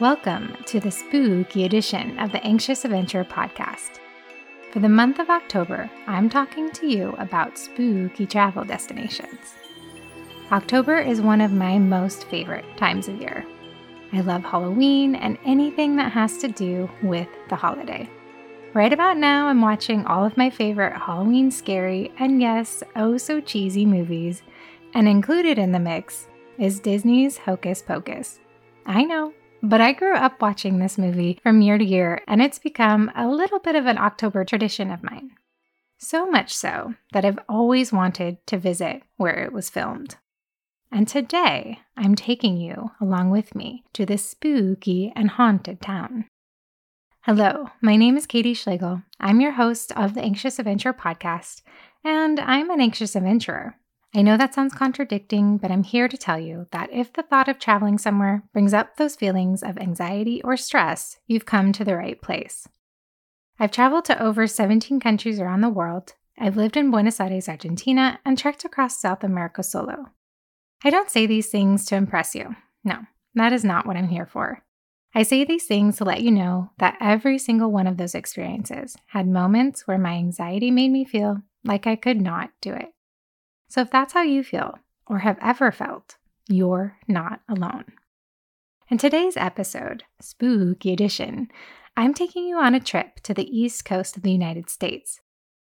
Welcome to the spooky edition of the Anxious Adventurer podcast. For the month of October, I'm talking to you about spooky travel destinations. October is one of my most favorite times of year. I love Halloween and anything that has to do with the holiday. Right about now, I'm watching all of my favorite Halloween scary and yes, oh so cheesy movies, and included in the mix is Disney's Hocus Pocus. I know, but I grew up watching this movie from year to year, and it's become a little bit of an October tradition of mine. So much so that I've always wanted to visit where it was filmed. And today, I'm taking you along with me to this spooky and haunted town. Hello, my name is Katie Schlegel. I'm your host of the Anxious Adventurer podcast, and I'm an anxious adventurer. I know that sounds contradicting, but I'm here to tell you that if the thought of traveling somewhere brings up those feelings of anxiety or stress, you've come to the right place. I've traveled to over 17 countries around the world. I've lived in Buenos Aires, Argentina, and trekked across South America solo. I don't say these things to impress you. No, that is not what I'm here for. I say these things to let you know that every single one of those experiences had moments where my anxiety made me feel like I could not do it. So if that's how you feel or have ever felt, you're not alone. In today's episode, Spooky Edition, I'm taking you on a trip to the east coast of the United States,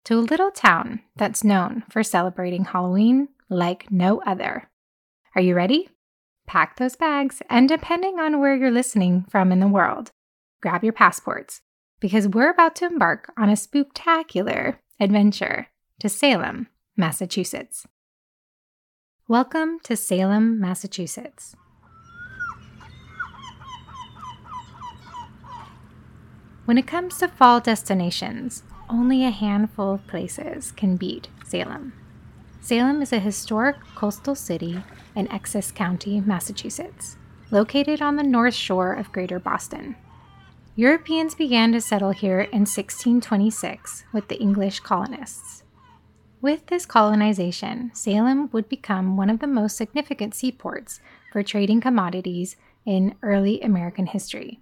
to a little town that's known for celebrating Halloween like no other. Are you ready? Pack those bags, and depending on where you're listening from in the world, grab your passports because we're about to embark on a spooktacular adventure to Salem, Massachusetts. Welcome to Salem, Massachusetts. When it comes to fall destinations, only a handful of places can beat Salem. Salem is a historic coastal city in Essex County, Massachusetts, located on the north shore of Greater Boston. Europeans began to settle here in 1626 with the English colonists. With this colonization, Salem would become one of the most significant seaports for trading commodities in early American history.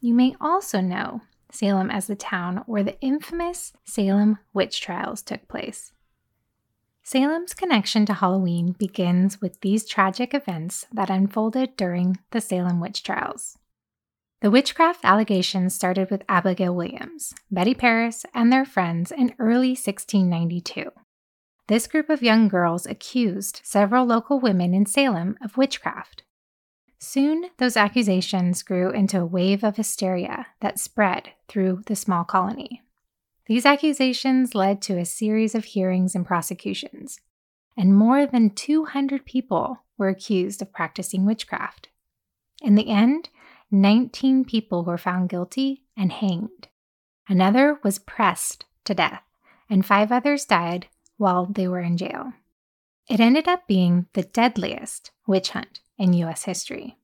You may also know Salem as the town where the infamous Salem witch trials took place. Salem's connection to Halloween begins with these tragic events that unfolded during the Salem witch trials. The witchcraft allegations started with Abigail Williams, Betty Paris, and their friends in early 1692. This group of young girls accused several local women in Salem of witchcraft. Soon, those accusations grew into a wave of hysteria that spread through the small colony. These accusations led to a series of hearings and prosecutions, and more than 200 people were accused of practicing witchcraft. In the end, 19 people were found guilty and hanged. Another was pressed to death, and five others died while they were in jail. It ended up being the deadliest witch hunt in US history.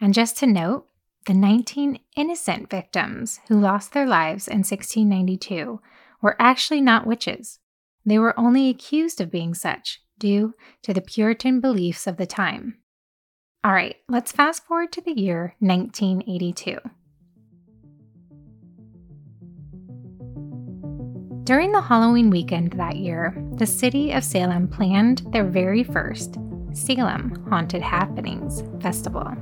And just to note, the 19 innocent victims who lost their lives in 1692 were actually not witches. They were only accused of being such due to the Puritan beliefs of the time. All right, let's fast forward to the year 1982. During the Halloween weekend that year, the city of Salem planned their very first Salem Haunted Happenings Festival.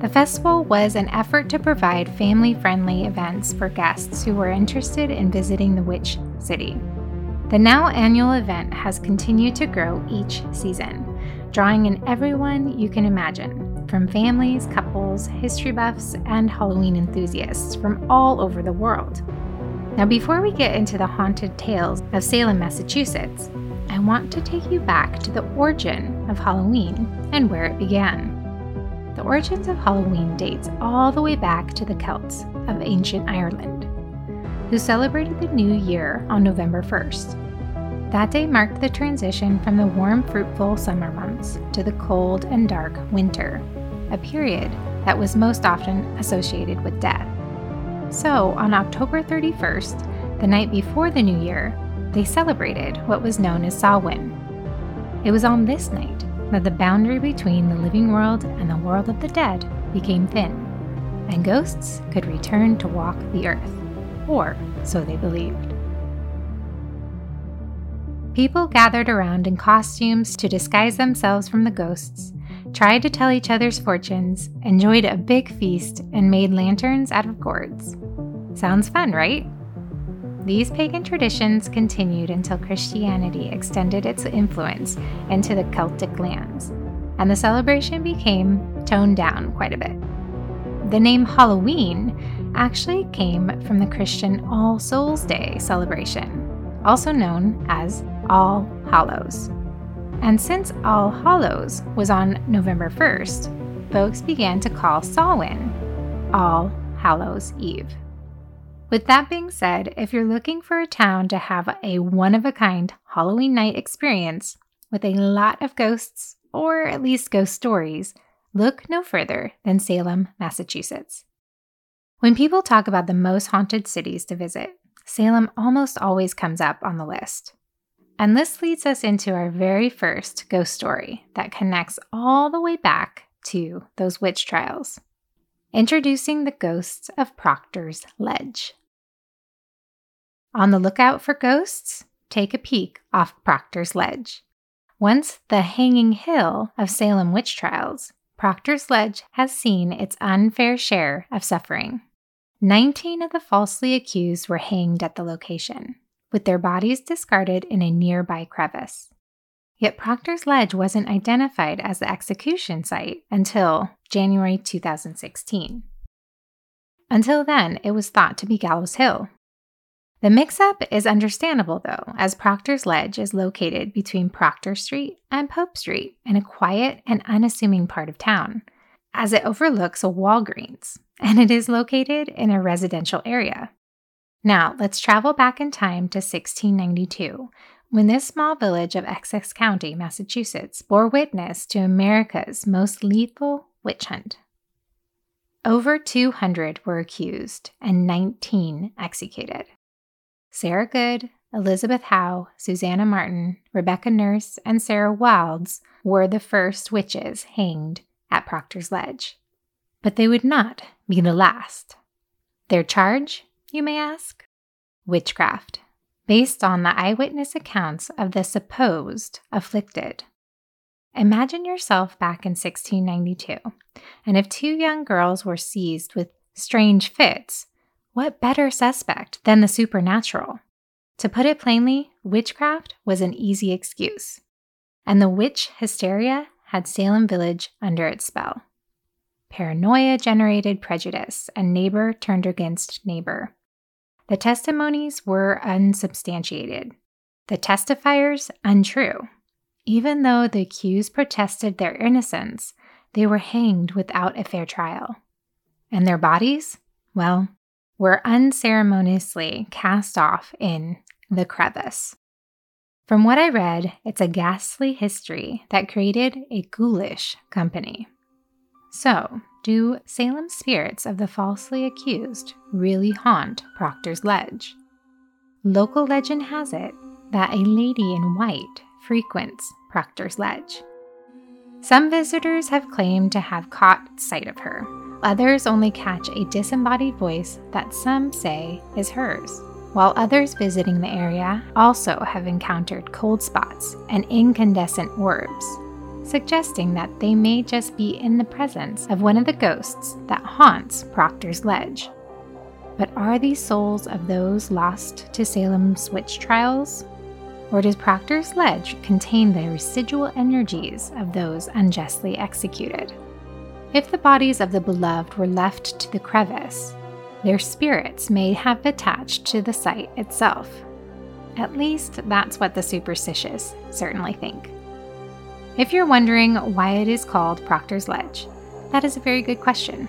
The festival was an effort to provide family friendly events for guests who were interested in visiting the Witch City. The now annual event has continued to grow each season, drawing in everyone you can imagine, from families, couples, history buffs, and Halloween enthusiasts from all over the world. Now, before we get into the haunted tales of Salem, Massachusetts, I want to take you back to the origin of Halloween and where it began. The origins of Halloween dates all the way back to the Celts of ancient Ireland, who celebrated the new year on November 1st. That day marked the transition from the warm, fruitful summer months to the cold and dark winter, a period that was most often associated with death. So, on October 31st, the night before the new year, they celebrated what was known as Samhain. It was on this night that the boundary between the living world and the world of the dead became thin, and ghosts could return to walk the earth, or so they believed. People gathered around in costumes to disguise themselves from the ghosts, tried to tell each other's fortunes, enjoyed a big feast, and made lanterns out of gourds. Sounds fun, right? These pagan traditions continued until Christianity extended its influence into the Celtic lands, and the celebration became toned down quite a bit. The name Halloween actually came from the Christian All Souls Day celebration, also known as All Hallows. And since All Hallows was on November 1st, folks began to call Samhain All Hallows Eve. With that being said, if you're looking for a town to have a one of a kind Halloween night experience with a lot of ghosts, or at least ghost stories, look no further than Salem, Massachusetts. When people talk about the most haunted cities to visit, Salem almost always comes up on the list. And this leads us into our very first ghost story that connects all the way back to those witch trials. Introducing the ghosts of Proctor's Ledge. On the lookout for ghosts? Take a peek off Proctor's Ledge. Once the hanging hill of Salem witch trials, Proctor's Ledge has seen its unfair share of suffering. Nineteen of the falsely accused were hanged at the location, with their bodies discarded in a nearby crevice. Yet Proctor's Ledge wasn't identified as the execution site until January 2016. Until then, it was thought to be Gallows Hill, the mix up is understandable, though, as Proctor's Ledge is located between Proctor Street and Pope Street in a quiet and unassuming part of town, as it overlooks a Walgreens, and it is located in a residential area. Now, let's travel back in time to 1692, when this small village of Essex County, Massachusetts, bore witness to America's most lethal witch hunt. Over 200 were accused and 19 executed. Sarah Good, Elizabeth Howe, Susanna Martin, Rebecca Nurse, and Sarah Wildes were the first witches hanged at Proctor's Ledge. But they would not be the last. Their charge, you may ask? Witchcraft, based on the eyewitness accounts of the supposed afflicted. Imagine yourself back in 1692, and if two young girls were seized with strange fits, what better suspect than the supernatural? To put it plainly, witchcraft was an easy excuse, and the witch hysteria had Salem Village under its spell. Paranoia generated prejudice, and neighbor turned against neighbor. The testimonies were unsubstantiated, the testifiers untrue. Even though the accused protested their innocence, they were hanged without a fair trial. And their bodies? Well, were unceremoniously cast off in the crevice. From what I read, it's a ghastly history that created a ghoulish company. So, do Salem spirits of the falsely accused really haunt Proctor's Ledge? Local legend has it that a lady in white frequents Proctor's Ledge. Some visitors have claimed to have caught sight of her, Others only catch a disembodied voice that some say is hers, while others visiting the area also have encountered cold spots and incandescent orbs, suggesting that they may just be in the presence of one of the ghosts that haunts Proctor's Ledge. But are these souls of those lost to Salem's witch trials? Or does Proctor's Ledge contain the residual energies of those unjustly executed? If the bodies of the beloved were left to the crevice, their spirits may have attached to the site itself. At least that's what the superstitious certainly think. If you're wondering why it is called Proctor's Ledge, that is a very good question.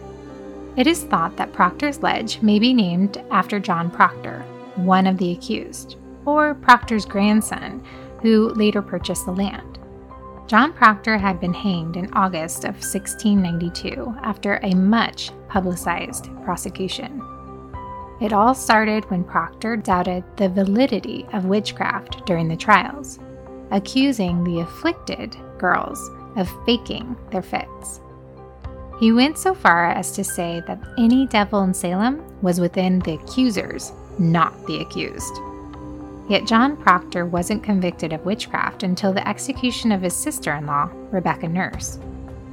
It is thought that Proctor's Ledge may be named after John Proctor, one of the accused, or Proctor's grandson, who later purchased the land. John Proctor had been hanged in August of 1692 after a much publicized prosecution. It all started when Proctor doubted the validity of witchcraft during the trials, accusing the afflicted girls of faking their fits. He went so far as to say that any devil in Salem was within the accusers, not the accused. Yet John Proctor wasn't convicted of witchcraft until the execution of his sister in law, Rebecca Nurse,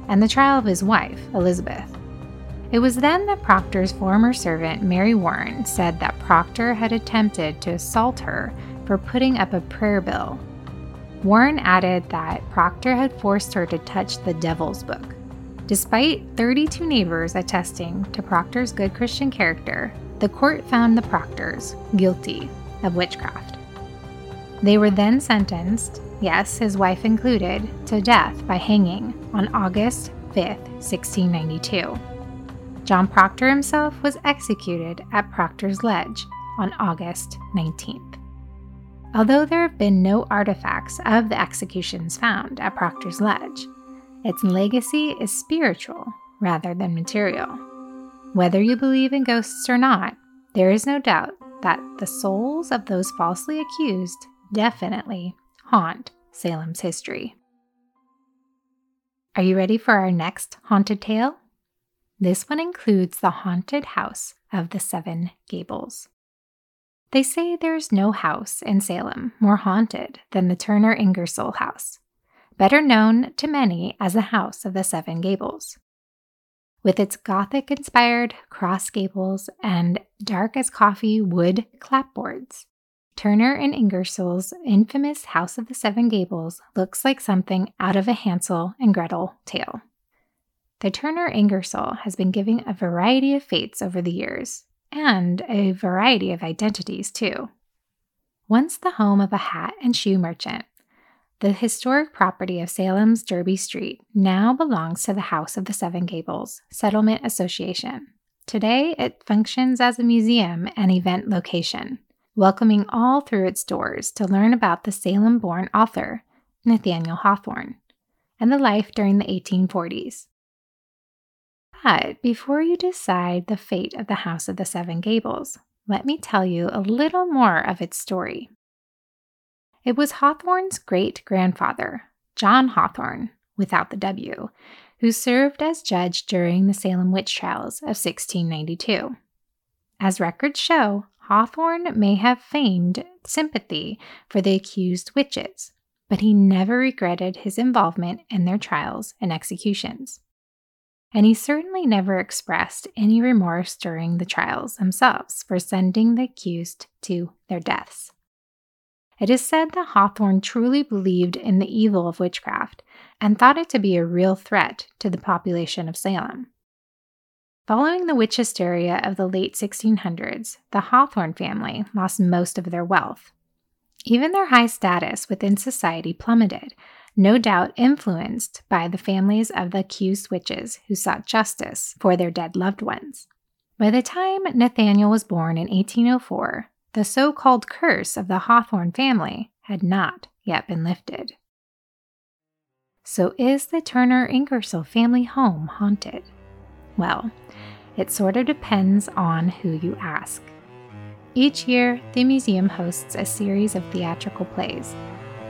and the trial of his wife, Elizabeth. It was then that Proctor's former servant, Mary Warren, said that Proctor had attempted to assault her for putting up a prayer bill. Warren added that Proctor had forced her to touch the devil's book. Despite 32 neighbors attesting to Proctor's good Christian character, the court found the Proctors guilty of witchcraft. They were then sentenced, yes, his wife included, to death by hanging on August 5, 1692. John Proctor himself was executed at Proctor's Ledge on August 19th. Although there have been no artifacts of the executions found at Proctor's Ledge, its legacy is spiritual rather than material. Whether you believe in ghosts or not, there is no doubt that the souls of those falsely accused definitely haunt Salem's history. Are you ready for our next haunted tale? This one includes the haunted house of the Seven Gables. They say there's no house in Salem more haunted than the Turner Ingersoll house, better known to many as the House of the Seven Gables. With its Gothic inspired cross gables and dark as coffee wood clapboards, Turner and Ingersoll's infamous House of the Seven Gables looks like something out of a Hansel and Gretel tale. The Turner Ingersoll has been giving a variety of fates over the years, and a variety of identities too. Once the home of a hat and shoe merchant, the historic property of Salem's Derby Street now belongs to the House of the Seven Gables Settlement Association. Today, it functions as a museum and event location welcoming all through its doors to learn about the Salem born author, Nathaniel Hawthorne, and the life during the 1840s. But before you decide the fate of the House of the Seven Gables, let me tell you a little more of its story. It was Hawthorne's great grandfather, John Hathorne, without the W, who served as judge during the Salem witch trials of 1692. As records show, Hawthorne may have feigned sympathy for the accused witches, but he never regretted his involvement in their trials and executions. And he certainly never expressed any remorse during the trials themselves for sending the accused to their deaths. It is said that Hawthorne truly believed in the evil of witchcraft and thought it to be a real threat to the population of Salem. Following the witch hysteria of the late 1600s, the Hawthorne family lost most of their wealth. Even their high status within society plummeted, no doubt influenced by the families of the accused witches who sought justice for their dead loved ones. By the time Nathaniel was born in 1804, the so called curse of the Hawthorne family had not yet been lifted. So, is the Turner Ingersoll family home haunted? Well, it sort of depends on who you ask. Each year, the museum hosts a series of theatrical plays,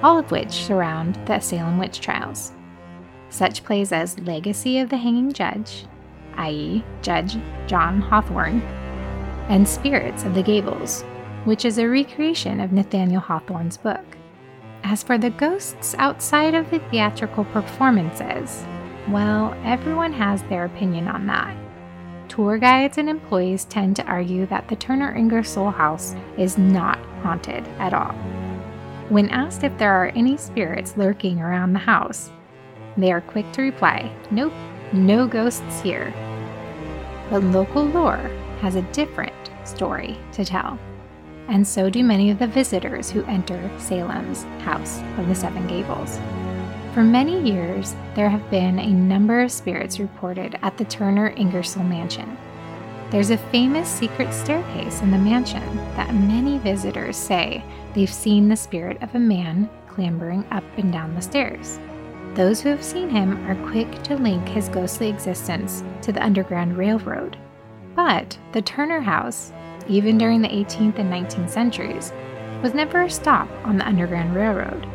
all of which surround the Salem witch trials. Such plays as Legacy of the Hanging Judge, i.e., Judge John Hathorne, and Spirits of the Gables, which is a recreation of Nathaniel Hawthorne's book. As for the ghosts outside of the theatrical performances, well, everyone has their opinion on that. Tour guides and employees tend to argue that the Turner Ingersoll house is not haunted at all. When asked if there are any spirits lurking around the house, they are quick to reply, Nope, no ghosts here. But local lore has a different story to tell, and so do many of the visitors who enter Salem's House of the Seven Gables. For many years, there have been a number of spirits reported at the Turner Ingersoll mansion. There's a famous secret staircase in the mansion that many visitors say they've seen the spirit of a man clambering up and down the stairs. Those who have seen him are quick to link his ghostly existence to the Underground Railroad. But the Turner House, even during the 18th and 19th centuries, was never a stop on the Underground Railroad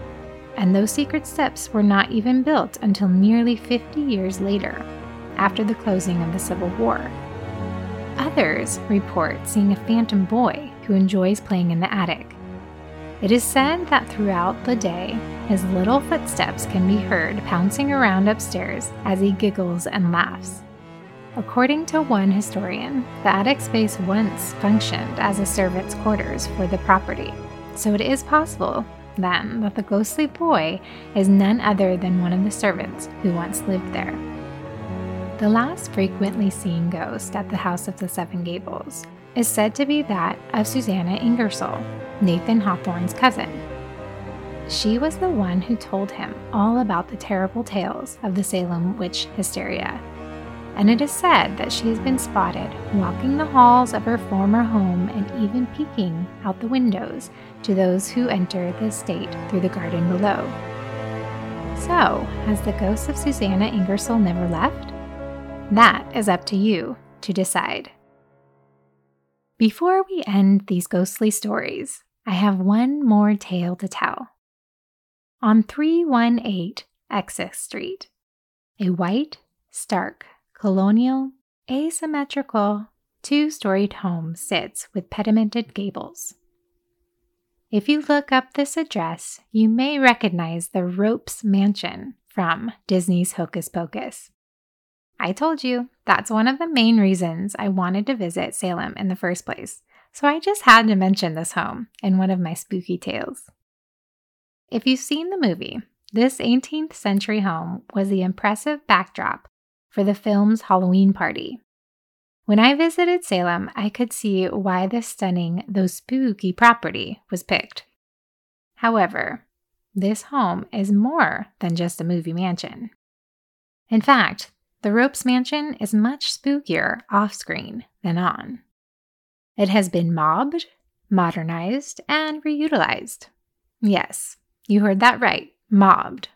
and those secret steps were not even built until nearly 50 years later. after the closing of the Civil War. Others report seeing a phantom boy who enjoys playing in the attic. It is said that throughout the day, his little footsteps can be heard pouncing around upstairs as he giggles and laughs. According to one historian, the attic space once functioned as a servant's quarters for the property, so it is possible, then, that the ghostly boy is none other than one of the servants who once lived there. The last frequently seen ghost at the House of the Seven Gables is said to be that of Susanna Ingersoll, Nathan Hawthorne's cousin. She was the one who told him all about the terrible tales of the Salem witch hysteria. And it is said that she has been spotted walking the halls of her former home and even peeking out the windows to those who enter the estate through the garden below. So, has the ghost of Susanna Ingersoll never left? That is up to you to decide. Before we end these ghostly stories, I have one more tale to tell. On 318 Essex Street, a white, stark, colonial, asymmetrical, two storied home sits with pedimented gables. If you look up this address, you may recognize the Ropes Mansion from Disney's Hocus Pocus. I told you, that's one of the main reasons I wanted to visit Salem in the first place, so I just had to mention this home in one of my spooky tales. If you've seen the movie, this 18th century home was the impressive backdrop for the film's Halloween party. When I visited Salem, I could see why this stunning, though spooky property was picked. However, this home is more than just a movie mansion. In fact, the Ropes Mansion is much spookier off screen than on. It has been mobbed, modernized, and reutilized. Yes, you heard that right mobbed.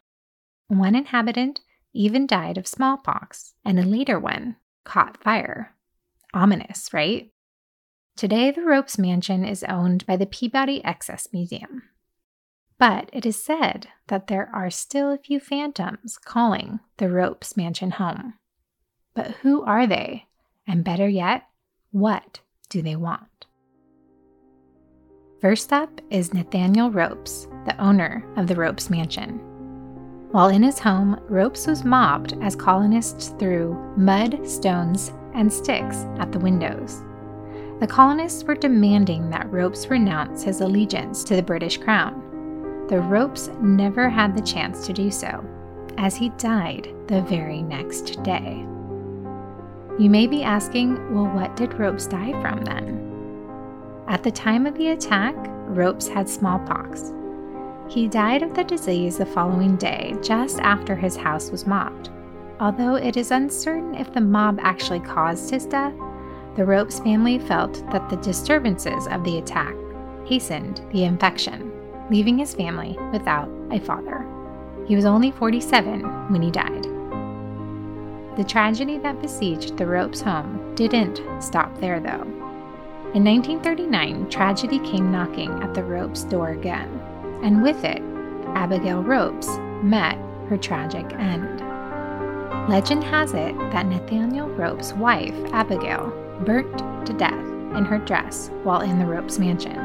One inhabitant even died of smallpox, and a later one caught fire. Ominous, right? Today, the Ropes Mansion is owned by the Peabody Essex Museum. But it is said that there are still a few phantoms calling the Ropes Mansion home. But who are they? And better yet, what do they want? First up is Nathaniel Ropes, the owner of the Ropes Mansion. While in his home, Ropes was mobbed as colonists threw mud, stones, and sticks at the windows. The colonists were demanding that Ropes renounce his allegiance to the British crown the ropes never had the chance to do so, as he died the very next day. You may be asking, well, what did Ropes die from then? At the time of the attack, Ropes had smallpox. He died of the disease the following day, just after his house was mobbed. Although it is uncertain if the mob actually caused his death, the Ropes family felt that the disturbances of the attack hastened the infection leaving his family without a father. He was only 47 when he died. The tragedy that besieged the Ropes home didn't stop there, though. In 1939, tragedy came knocking at the Ropes' door again, and with it, Abigail Ropes met her tragic end. Legend has it that Nathaniel Ropes' wife, Abigail, burnt to death in her dress while in the Ropes mansion.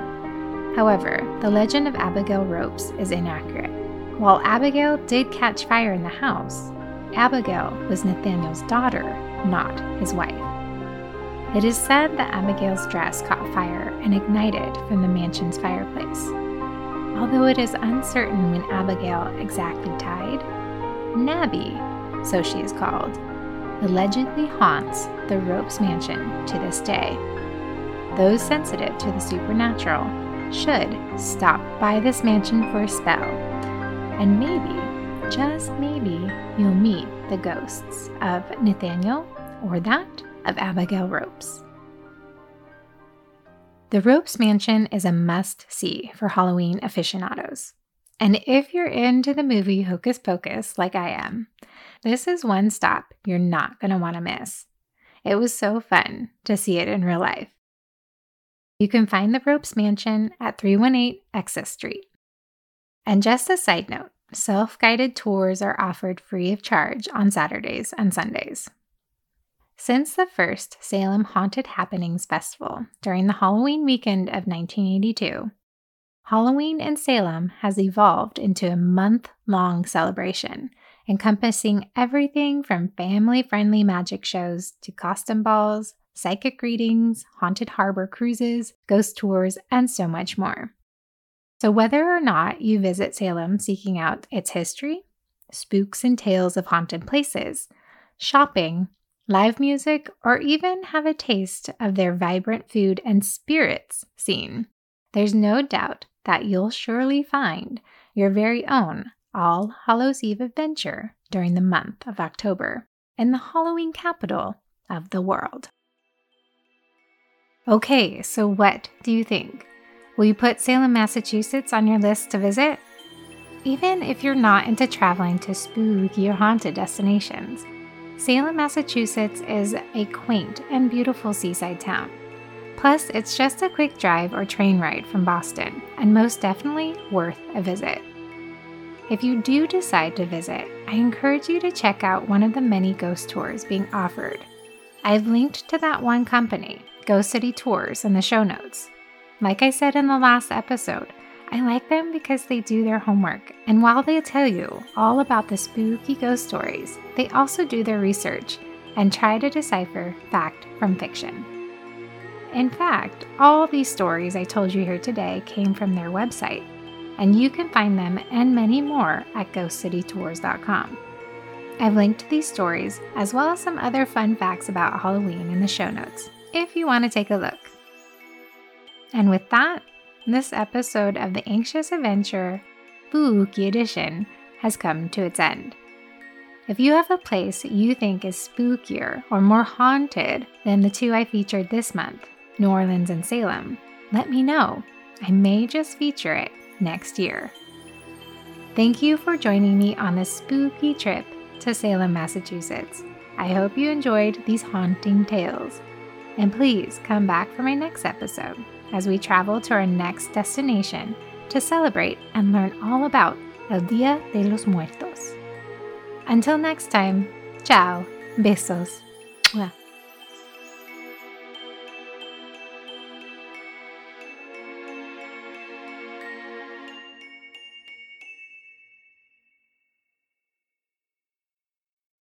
However, the legend of Abigail Ropes is inaccurate. While Abigail did catch fire in the house, Abigail was Nathaniel's daughter, not his wife. It is said that Abigail's dress caught fire and ignited from the mansion's fireplace. Although it is uncertain when Abigail exactly died, Nabby, so she is called, allegedly haunts the Ropes mansion to this day. Those sensitive to the supernatural should stop by this mansion for a spell. And maybe, just maybe, you'll meet the ghosts of Nathaniel or that of Abigail Ropes. The Ropes Mansion is a must see for Halloween aficionados. And if you're into the movie Hocus Pocus, like I am, this is one stop you're not going to want to miss. It was so fun to see it in real life. You can find the Ropes Mansion at 318 Essex Street. And just a side note self guided tours are offered free of charge on Saturdays and Sundays. Since the first Salem Haunted Happenings Festival during the Halloween weekend of 1982, Halloween in Salem has evolved into a month long celebration encompassing everything from family friendly magic shows to costume balls, psychic readings, haunted harbor cruises, ghost tours, and so much more. So, whether or not you visit Salem seeking out its history, spooks and tales of haunted places, shopping, live music, or even have a taste of their vibrant food and spirits scene, there's no doubt that you'll surely find your very own All Hallows Eve adventure during the month of October in the Halloween capital of the world. Okay, so what do you think? Will you put Salem, Massachusetts on your list to visit? Even if you're not into traveling to spooky or haunted destinations, Salem, Massachusetts is a quaint and beautiful seaside town. Plus, it's just a quick drive or train ride from Boston, and most definitely worth a visit. If you do decide to visit, I encourage you to check out one of the many ghost tours being offered. I've linked to that one company, Ghost City Tours, in the show notes. Like I said in the last episode, I like them because they do their homework, and while they tell you all about the spooky ghost stories, they also do their research and try to decipher fact from fiction. In fact, all these stories I told you here today came from their website, and you can find them and many more at ghostcitytours.com. I've linked these stories as well as some other fun facts about Halloween in the show notes if you want to take a look. And with that, this episode of The Anxious Adventurer Spooky Edition has come to its end. If you have a place you think is spookier or more haunted than the two I featured this month, New Orleans and Salem, let me know. I may just feature it next year. Thank you for joining me on this spooky trip to Salem, Massachusetts. I hope you enjoyed these haunting tales. And please come back for my next episode as we travel to our next destination to celebrate and learn all about El Dia de los Muertos. Until next time, ciao, besos. Mwah.